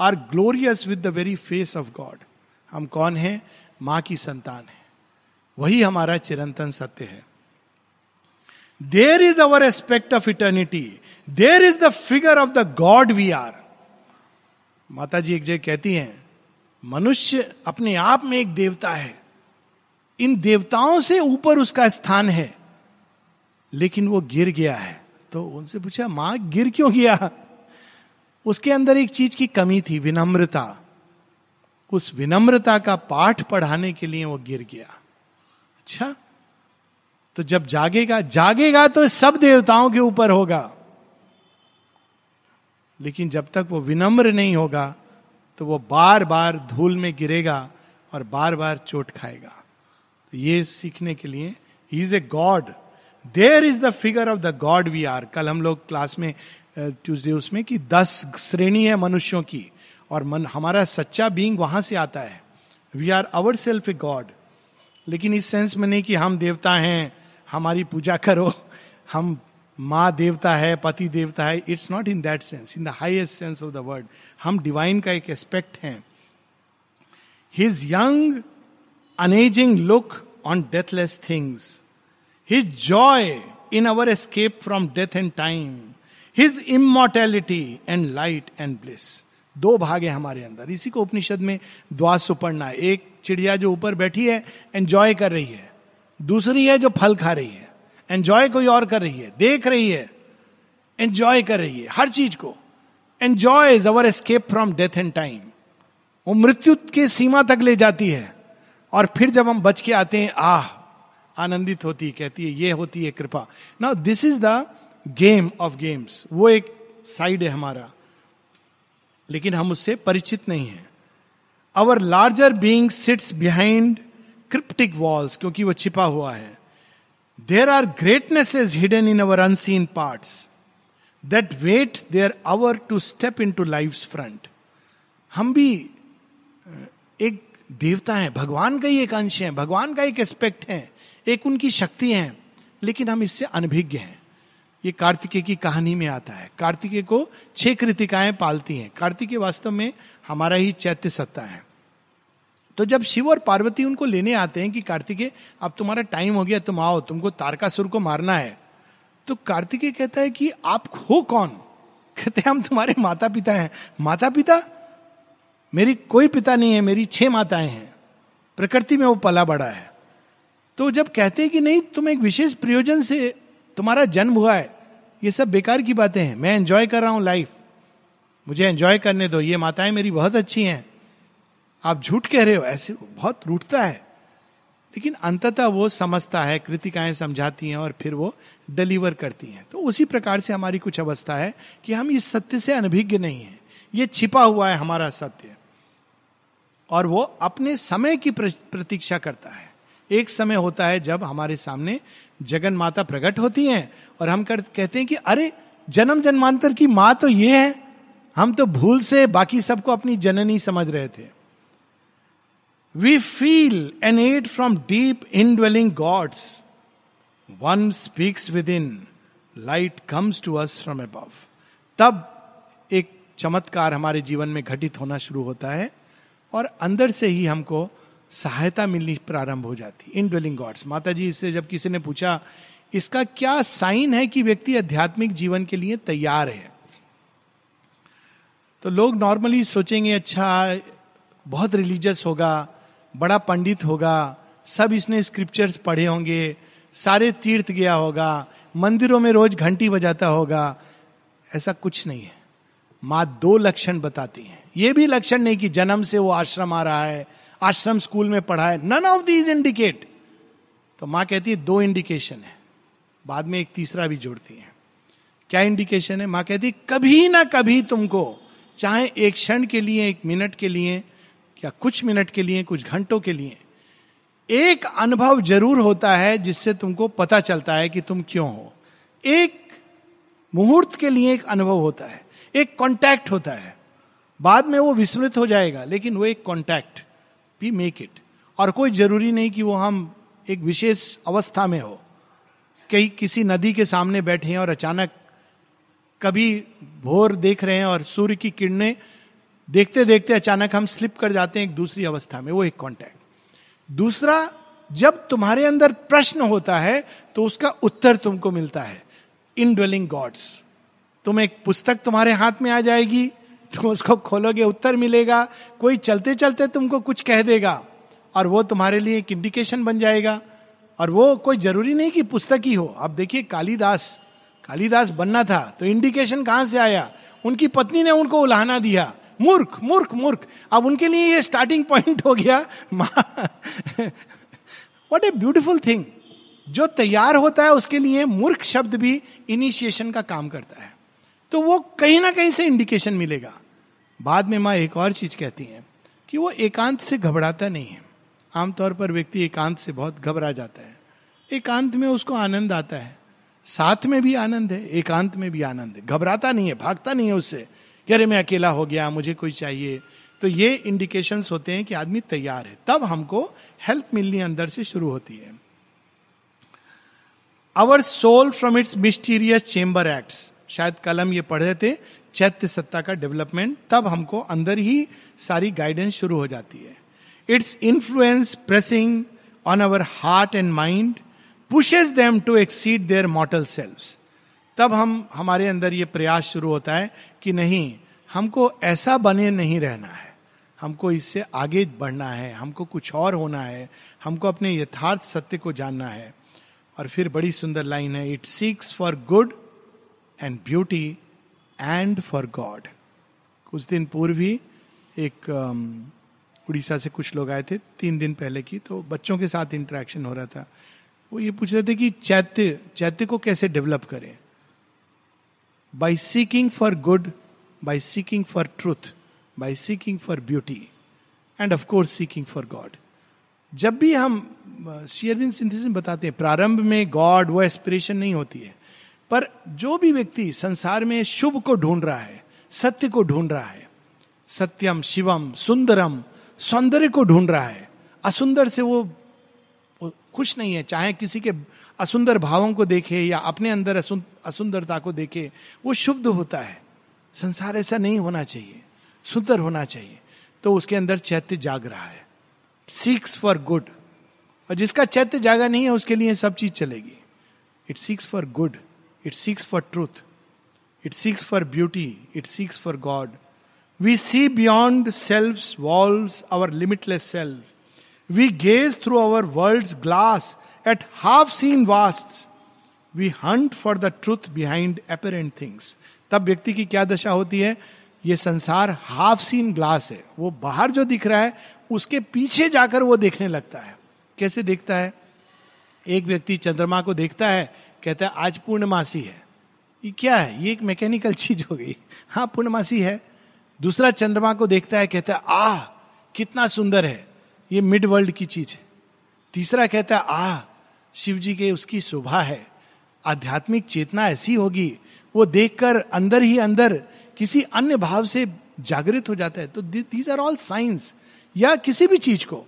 are glorious with the very face of God हम कौन है? माँ की संतान है। वही हमारा चिरंतन सत्य है। There is our aspect of eternity there is the figure of the god we are माता जी एक जगह कहती हैं, मनुष्य अपने आप में एक देवता है। इन देवताओं से ऊपर उसका स्थान है, लेकिन वो गिर गया है। तो उनसे पूछा, माँ, गिर क्यों गया? उसके अंदर एक चीज़ की कमी थी, विनम्रता। उस विनम्रता का पाठ पढ़ाने के लिए वो गिर गया। अच्छा? तो जब जागेगा जागेगा तो सब देवताओं के ऊपर होगा। लेकिन जब तक वो विनम्र नहीं होगा तो वो बार बार धूल में गिरेगा और बार बार चोट खाएगा। तो ये सीखने के लिए ही is a god there is the figure of the god we are कल हम लोग क्लास में ट्यूजडे उसमें कि दस श्रेणी है मनुष्यों की, और मन, हमारा सच्चा बींग वहाँ से आता है। We are our self a god लेकिन इस सेंस में नहीं कि हम देवता हैं, हमारी पूजा करो, हम माँ देवता है, पति देवता है it's not in that sense in the highest sense of the word हम डिवाइन का एक एस्पेक्ट हैं। His young unaging look on deathless things his joy in our escape from death and time his immortality and light and bliss दो भाग है हमारे अंदर। इसी को उपनिषद में द्वास सुपड़ना एक चिड़िया जो ऊपर बैठी है एंजॉय कर रही है। दूसरी है जो फल खा रही है एंजॉय कोई और कर रही है, देख रही है एंजॉय कर रही है, हर चीज़ को। Enjoy is our escape from death and time वो मृत्यु के सीमा तक ले जाती है, और फिर जब हम बच के आते हैं, आह, आनंदित होती कहती है, ये होती है कृपा। Now this is the game of games वो एक साइड है हमारा, लेकिन हम उससे परिचित नहीं है। Our larger being sits behind cryptic walls क्योंकि वो छिपा हुआ है। There are greatnesses hidden in our unseen part that wait their hour to step into life front हम भी एक देवता है। भगवान का ही एक अंश है। भगवान का एक एस्पेक्ट है। एक उनकी शक्ति है। लेकिन हम इससे अनभिज्ञ हैं। ये कार्तिकेय की कहानी में आता है। कार्तिकेय को छह कृतिकाएँ पालती हैं। कार्तिकेय वास्तव में हमारा ही चैत्य सत्ता है। तो जब शिव और पार्वती उनको लेने आते हैं कि कार्तिकेय अब तुम्हारा टाइम हो गया, तुम आओ, तुमको तारकासुर को मारना है। तो कार्तिकेय कहता है कि आप हो कौन? कहते हैं, हम तुम्हारे माता पिता हैं। माता पिता मेरी कोई पिता नहीं है, मेरी छह माताएँ हैं। प्रकृति में वो पला बड़ा है। तो जब कहते हैं कि नहीं, तुम एक विशेष प्रयोजन से तुम्हारा जन्म हुआ है, ये सब बेकार की बातें हैं। मैं एंजॉय कर रहा हूँ लाइफ मुझे एंजॉय करने दो, ये माताएँ मेरी बहुत अच्छी हैं। आप झूठ कह रहे हो ऐसे बहुत रूठता है। लेकिन अंततः वो समझता है कृतिकाएँ समझाती हैं और फिर वो डिलीवर करती हैं। तो उसी प्रकार से हमारी कुछ अवस्था है कि हम इस सत्य से अनभिज्ञ नहीं है। ये छिपा हुआ है हमारा सत्य। और वो अपने समय की प्रतीक्षा करता है। एक समय होता है जब हमारे सामने जगन माता प्रकट होती हैं और हम कर, कहते हैं कि अरे जन्म जन्मांतर की माँ तो ये है। हम तो भूल से बाकी सबको अपनी जननी समझ रहे थे। We feel an aid from deep indwelling gods one speaks within light comes to us from above तब एक चमत्कार हमारे जीवन में घटित होना शुरू होता है और अंदर से ही हमको सहायता मिलनी प्रारंभ हो जाती इन ड्वेलिंग गॉड्स माता जी इससे जब किसी ने पूछा, इसका क्या साइन है कि व्यक्ति आध्यात्मिक जीवन के लिए तैयार है? तो लोग नॉर्मली सोचेंगे अच्छा बहुत रिलीजियस होगा बड़ा पंडित होगा, सब इसने स्क्रिप्चर्स पढ़े होंगे, सारे तीर्थ गया होगा, मंदिरों में रोज घंटी बजाता होगा, ऐसा कुछ नहीं है। माँ दो लक्षण बताती हैं। ये भी लक्षण नहीं कि जन्म से वो आश्रम आ रहा है, आश्रम स्कूल में पढ़ा है नन ऑफ़ दीज इंडिकेट तो माँ कहती है, दो इंडिकेशन है। बाद में एक तीसरा भी जोड़ती है। क्या इंडिकेशन है? माँ कहती कभी ना कभी तुमको, चाहे एक क्षण के लिए, एक मिनट के लिए या कुछ मिनट के लिए, कुछ घंटों के लिए, एक अनुभव ज़रूर होता है जिससे तुमको पता चलता है कि तुम क्यों हो। एक मुहूर्त के लिए एक अनुभव होता है, एक कांटेक्ट होता है। बाद में वो विस्मृत हो जाएगा, लेकिन वो एक कांटेक्ट वी मेक इट और कोई ज़रूरी नहीं कि वो हम एक विशेष अवस्था में हो। कहीं किसी नदी के सामने बैठे हैं और अचानक कभी भोर देख रहे हैं और सूर्य की किरणें देखते देखते अचानक हम स्लिप कर जाते हैं एक दूसरी अवस्था में, वो एक कॉन्टैक्ट दूसरा, जब तुम्हारे अंदर प्रश्न होता है तो उसका उत्तर तुमको मिलता है इन ड्वेलिंग गॉड्स तुम एक पुस्तक तुम्हारे हाथ में आ जाएगी, तुम उसको खोलोगे, उत्तर मिलेगा, कोई चलते चलते तुमको कुछ कह देगा, और वो तुम्हारे लिए एक इंडिकेशन बन जाएगा। और वो कोई ज़रूरी नहीं कि पुस्तक ही हो। अब देखिए कालीदास कालीदास बनना था तो इंडिकेशन कहाँ से आया? उनकी पत्नी ने उनको उलाहना दिया। मूर्ख मूर्ख मूर्ख। अब उनके लिए ये स्टार्टिंग पॉइंट हो गया। वॉट ए ब्यूटिफुल थिंग जो तैयार होता है उसके लिए मूर्ख शब्द भी इनिशिएशन का काम करता है। तो वो कहीं ना कहीं से इंडिकेशन मिलेगा। बाद में माँ एक और चीज़ कहती है कि वो एकांत से घबराता नहीं है। आमतौर पर व्यक्ति एकांत से बहुत घबरा जाता है। एकांत में उसको आनंद आता है। साथ में भी आनंद है, एकांत में भी आनंद है। घबराता नहीं है, भागता नहीं है उससे। कि अरे मैं अकेला हो गया, मुझे कोई चाहिए। तो ये इंडिकेशन होते हैं कि आदमी तैयार है। तब हमको हेल्प मिलनी अंदर से शुरू होती है। Our soul from its mysterious chamber act शायद कल हम ये रहे थे, चैत्य सत्ता का डेवलपमेंट तब हमको अंदर ही सारी गाइडेंस शुरू हो जाती है। Its influence pressing on our heart and mind pushes them to exceed their mortal selves तब हम, हमारे अंदर ये प्रयास शुरू होता है कि नहीं, हमको ऐसा बने नहीं रहना है। हमको इससे आगे बढ़ना है, हमको कुछ और होना है, हमको अपने यथार्थ सत्य को जानना है। और फिर बड़ी सुंदर लाइन है it seeks for good and beauty and for God कुछ दिन पूर्व ही एक उड़ीसा से कुछ लोग आए थे, तीन दिन पहले की तो बच्चों के साथ इंटरेक्शन हो रहा था। वो ये पूछ रहे थे कि चैत्य चैत्य को कैसे डेवलप करें? By seeking for good by seeking for truth by seeking for beauty and of course seeking for God जब भी हम शेयरविन सिंथेसिस बताते हैं, प्रारंभ में गॉड वो एस्पिरेशन नहीं होती है, पर जो भी व्यक्ति संसार में शुभ को ढूंढ रहा है, सत्य को ढूंढ रहा है, सत्यम, शिवम, सुंदरम, सौंदर्य को ढूंढ रहा है, असुंदर से वो खुश नहीं है, चाहे किसी के असुंदर भावों को देखे या अपने अंदर असुंदरता को देखे, वो शुद्ध होता है। संसार ऐसा नहीं होना चाहिए, सुंदर होना चाहिए। तो उसके अंदर चैत्य जाग रहा है। सीक्स फॉर गुड और जिसका चैत्य जागा नहीं है, उसके लिए सब चीज़ चलेगी। It seeks for good it seeks for truth it seeks for beauty it seeks for God we see beyond self walls our limitless self we gaze through our world glass at half seen vast we hunt for the truth behind apparent things तब व्यक्ति की क्या दशा होती है? ये संसार half scene glass है। वो बाहर जो दिख रहा है, उसके पीछे जाकर वो देखने लगता है। कैसे देखता है? एक व्यक्ति चंद्रमा को देखता है, कहता है, आज पूर्णमासी है। ये क्या है? ये एक मैकेनिकल <laughs> चीज़ हो गई। हाँ पूर्णमासी है। दूसरा चंद्रमा को देखता है, कहता है आ कितना सुंदर है। ये मिड वर्ल्ड की चीज़ है। तीसरा कहता है आ शिव जी के उसकी शोभा है। आध्यात्मिक चेतना ऐसी होगी, वो देखकर अंदर ही अंदर किसी अन्य भाव से जागृत हो जाता है। तो दीज आर ऑल साइंस या किसी भी चीज़ को,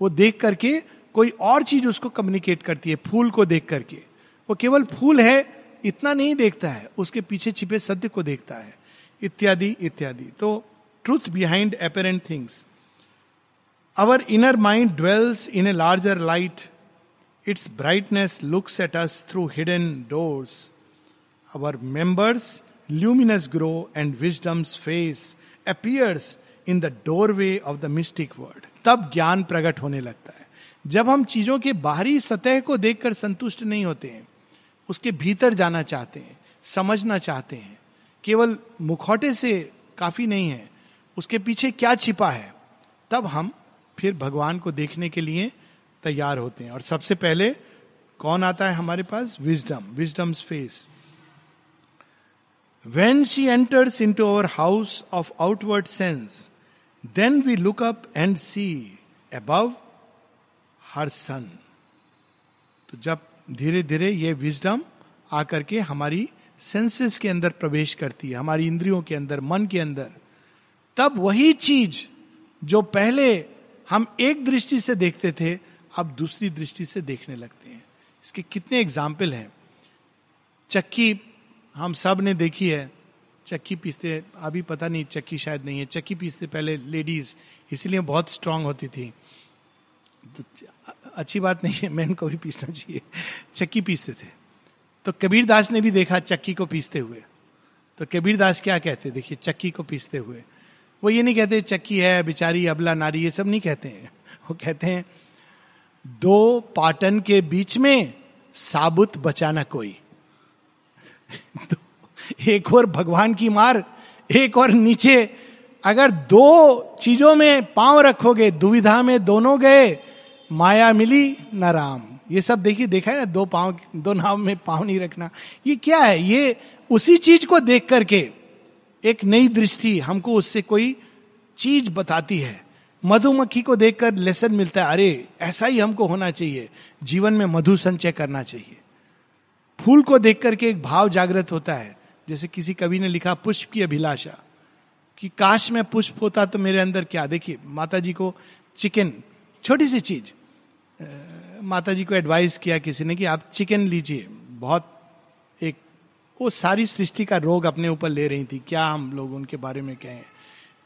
वो देख करके कोई और चीज़ उसको कम्युनिकेट करती है, फूल को देख करके। वो केवल फूल है, इतना नहीं देखता है, उसके पीछे छिपे सत्य को देखता है। इत्यादि इत्यादि। तो truth behind apparent things our inner mind dwells in a larger light its brightness looks at us through hidden doors our members luminous grow and wisdom's face appears in the doorway of the mystic word तब ज्ञान प्रकट होने लगता है। जब हम चीज़ों के बाहरी सतह को देखकर संतुष्ट नहीं होते हैं, उसके भीतर जाना चाहते हैं, समझना चाहते हैं, केवल मुखौटे से काफ़ी नहीं है, उसके पीछे क्या छिपा है, तब हम फिर भगवान को देखने के लिए तैयार होते हैं। और सबसे पहले कौन आता है हमारे पास? Wisdom wisdom's face when she enters into our house of outward sense then we look up and see above her sun तो जब धीरे धीरे ये विजडम आकर के हमारी सेंसेस के अंदर प्रवेश करती है, हमारी इंद्रियों के अंदर, मन के अंदर, तब वही चीज़ जो पहले हम एक दृष्टि से देखते थे अब दूसरी दृष्टि से देखने लगते हैं। इसके कितने एग्ज़ाम्पल हैं। चक्की, हम सबने देखी है। चक्की पीसते, अभी पता नहीं, चक्की शायद नहीं है। चक्की पीसते पहले लेडीज़ इसलिए बहुत स्ट्रांग होती थी। तो अच्छी बात नहीं है मैन को भी पीसना चाहिए। चक्की पीसते थे। तो कबीर दास ने भी देखा चक्की को पीसते हुए। तो कबीर दास क्या कहते, देखिए, चक्की को पीसते हुए। वो ये नहीं कहते, चक्की है, बिचारी, अबला, नारी, ये सब नहीं कहते हैं। वो कहते हैं दो पाटन के बीच में साबुत बचाना कोई। <laughs> तो एक और भगवान की मार, एक और नीचे। अगर दो चीज़ों में पाँव रखोगे, दुविधा में दोनों गए, माया मिली न राम। ये सब देखिए, देखा है ना, दो पाँव, दो नाव में पाँव नहीं रखना। ये क्या है? ये उसी चीज़ को देख करके एक नई दृष्टि हमको उससे कोई चीज़ बताती है। मधुमक्खी को देखकर लेसन मिलता है, अरे, ऐसा ही हमको होना चाहिए। जीवन में मधु संचय करना चाहिए। फूल को देख करके एक भाव जागृत होता है। जैसे किसी कवि ने लिखा, पुष्प की अभिलाषा। कि काश में पुष्प होता तो मेरे अंदर क्या? देखिए माता जी को चिकन, छोटी सी चीज़ माता जी को एडवाइस किया किसी ने कि आप चिकन लीजिए। बहुत एक, वो सारी सृष्टि का रोग अपने ऊपर ले रही थी। क्या हम लोग उनके बारे में कहें?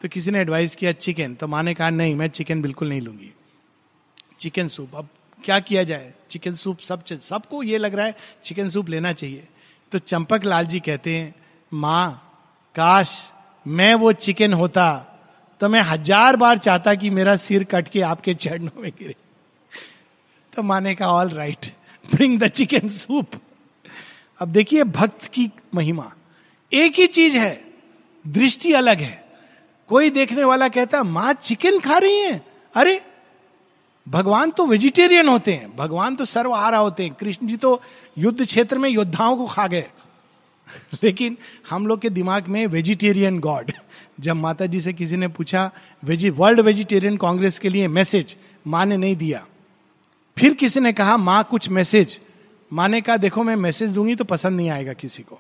तो किसी ने एडवाइस किया, चिकन. तो माँ ने कहा, नहीं, मैं चिकन बिल्कुल नहीं लूँगी. चिकन सूप, अब क्या किया जाए? चिकन सूप सब सबको ये लग रहा है, चिकन सूप लेना चाहिए. तो चंपक लाल जी कहते हैं, माँ, काश मैं वो चिकन होता तो मैं हज़ार बार चाहता कि मेरा सिर कट के आपके चरणों में गिरे. <laughs> तो माने का all right bring the chicken soup अब देखिए, भक्त की महिमा। एक ही चीज़ है, दृष्टि अलग है। कोई देखने वाला कहता, माँ चिकन खा रही है? अरे, भगवान तो वेजिटेरियन होते हैं। भगवान तो सर्वहारा होते हैं। कृष्ण जी तो युद्ध क्षेत्र में योद्धाओं को खा गए। <laughs> लेकिन हम लोग के दिमाग में वेजिटेरियन गॉड <laughs> जब माता जी से किसी ने पूछा वेजी वर्ल्ड वेजिटेरियन कांग्रेस के लिए मैसेज माँ ने नहीं दिया। फिर किसी ने कहा, माँ, कुछ मैसेज माँ ने कहा, देखो, मैं मैसेज दूँगी तो पसंद नहीं आएगा किसी को।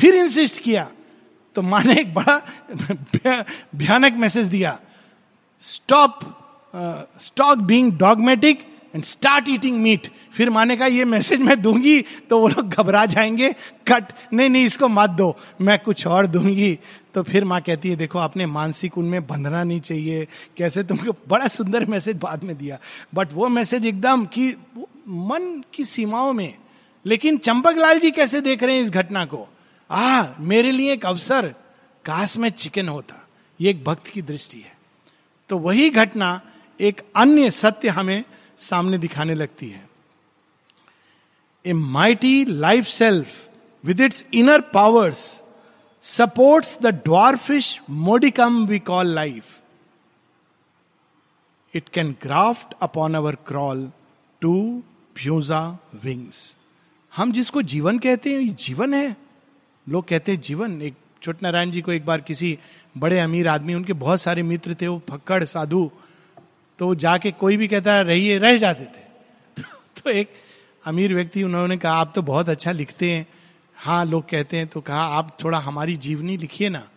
फिर इंसिस्ट किया तो माँ ने एक बड़ा भयानक मैसेज दिया। Stop stop being dogmatic and start eating meat फिर माने का ये मैसेज मैं दूँगी तो वो लोग घबरा जाएँगे। कट, नहीं नहीं, इसको मत दो। मैं कुछ और दूँगी। तो फिर माँ कहती है, देखो, आपने मानसिक उनमें बंधना नहीं चाहिए। कैसे तुमको बड़ा सुंदर मैसेज बाद में दिया। बट वो मैसेज एकदम कि मन की सीमाओं में। लेकिन चंपक लाल जी कैसे देख रहे हैं इस घटना को? आ, मेरे लिए एक अवसर। काश में चिकन होता। ये एक भक्त की दृष्टि है। तो वही घटना एक अन्य सत्य हमें सामने दिखाने लगती है। A mighty life self with its inner powers supports the dwarfish modicum we call life it can graft upon our crawl to फ्यूजा wings हम जिसको जीवन कहते हैं जीवन है। लोग कहते हैं, जीवन, एक छोट नारायण जी को एक बार किसी बड़े अमीर आदमी, उनके बहुत सारे मित्र थे, वो फक्कड़, साधु तो वो जाके कोई भी कहता है, रहिए, रह जाते थे। <laughs> तो एक अमीर व्यक्ति, उन्होंने कहा, आप तो बहुत अच्छा लिखते हैं। हाँ लोग कहते हैं तो कहा, आप थोड़ा हमारी जीवनी लिखिए ना।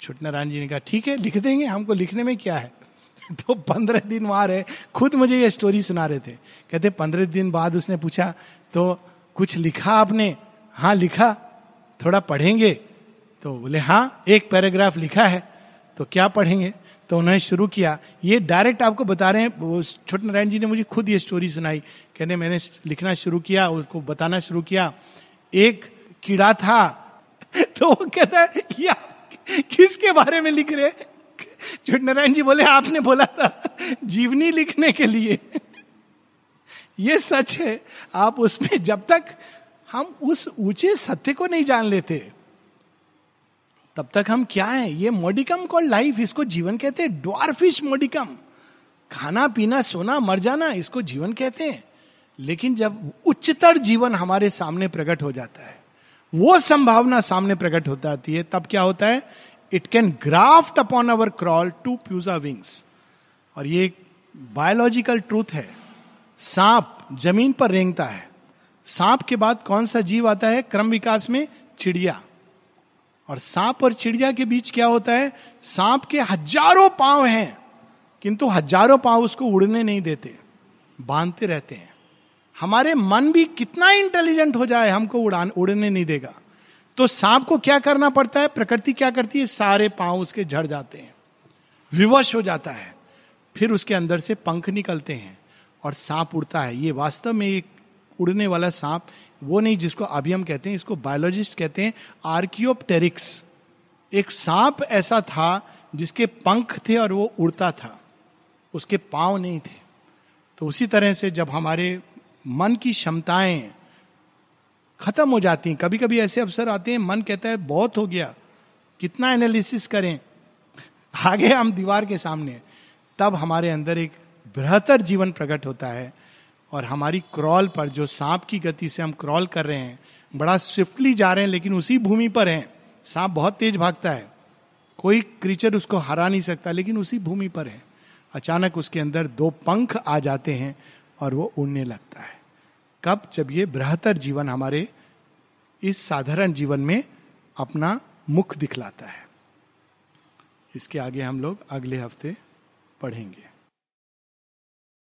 छोट नारायण जी ने कहा, ठीक है, लिख देंगे, हमको लिखने में क्या है? <laughs> तो पंद्रह दिन वहाँ रहे, खुद मुझे ये स्टोरी सुना रहे थे। कहते, पंद्रह दिन बाद उसने पूछा तो कुछ लिखा आपने? हाँ लिखा। थोड़ा पढ़ेंगे? तो बोले हाँ एक पैराग्राफ लिखा है तो क्या पढ़ेंगे? तो उन्होंने शुरू किया। ये डायरेक्ट आपको बता रहे हैं, वो छोटे नारायण जी ने मुझे खुद ये स्टोरी सुनाई। कहने, मैंने लिखना शुरू किया, उसको बताना शुरू किया। एक कीड़ा था। <laughs> तो वो कहता है कि किसके बारे में लिख रहे <laughs> छोटे नारायण जी बोले, आपने बोला था जीवनी लिखने के लिए। <laughs> ये सच है। आप उसमें जब तक हम उस ऊँचे सत्य को नहीं जान लेते। तब तक हम क्या है? ये मोडिकम कॉल लाइफ इसको जीवन कहते हैं। ड्वारफिश मोडिकम खाना, पीना, सोना, मर जाना, इसको जीवन कहते हैं। लेकिन जब उच्चतर जीवन हमारे सामने प्रकट हो जाता है, वो संभावना सामने प्रकट हो जाती है, तब क्या होता है? It can graft upon our crawl to प्यूजा wings और ये बायोलॉजिकल ट्रूथ है। सांप ज़मीन पर रेंगता है। सांप के बाद कौन सा जीव आता है? क्रम विकास में चिड़िया। और सांप और चिड़िया के बीच क्या होता है? सांप के हज़ारों पाँव हैं, किंतु हज़ारों पाँव उसको उड़ने नहीं देते, बांधते रहते हैं। हमारे मन भी कितना इंटेलिजेंट हो जाए, हमको उड़ान, उड़ने नहीं देगा। तो सांप को क्या करना पड़ता है? प्रकृति क्या करती है? सारे पाँव उसके झड़ जाते हैं, विवश हो जाता है। फिर उसके अंदर से पंख निकलते हैं और सांप उड़ता है। ये वास्तव में एक उड़ने वाला सांप, वो नहीं जिसको अभी हम कहते हैं, इसको बायोलॉजिस्ट कहते हैं आर्कियोप्टेरिक्स एक सांप ऐसा था जिसके पंख थे और वो उड़ता था। उसके पाँव नहीं थे। तो उसी तरह से जब हमारे मन की क्षमताएँ खत्म हो जाती हैं कभी कभी ऐसे अवसर आते हैं, मन कहता है, बहुत हो गया, कितना एनालिसिस करें? आगे हम दीवार के सामने, तब हमारे अंदर एक बेहतर जीवन प्रकट होता है। और हमारी क्रॉल पर, जो सांप की गति से हम क्रॉल कर रहे हैं, बड़ा स्विफ्टली जा रहे हैं, लेकिन उसी भूमि पर हैं। सांप बहुत तेज भागता है। कोई क्रीचर उसको हरा नहीं सकता, लेकिन उसी भूमि पर है। अचानक उसके अंदर दो पंख आ जाते हैं और वो उड़ने लगता है। कब? जब ये बृहतर जीवन हमारे इस साधारण जीवन में अपना मुख दिखलाता है। इसके आगे हम लोग अगले हफ़्ते पढ़ेंगे।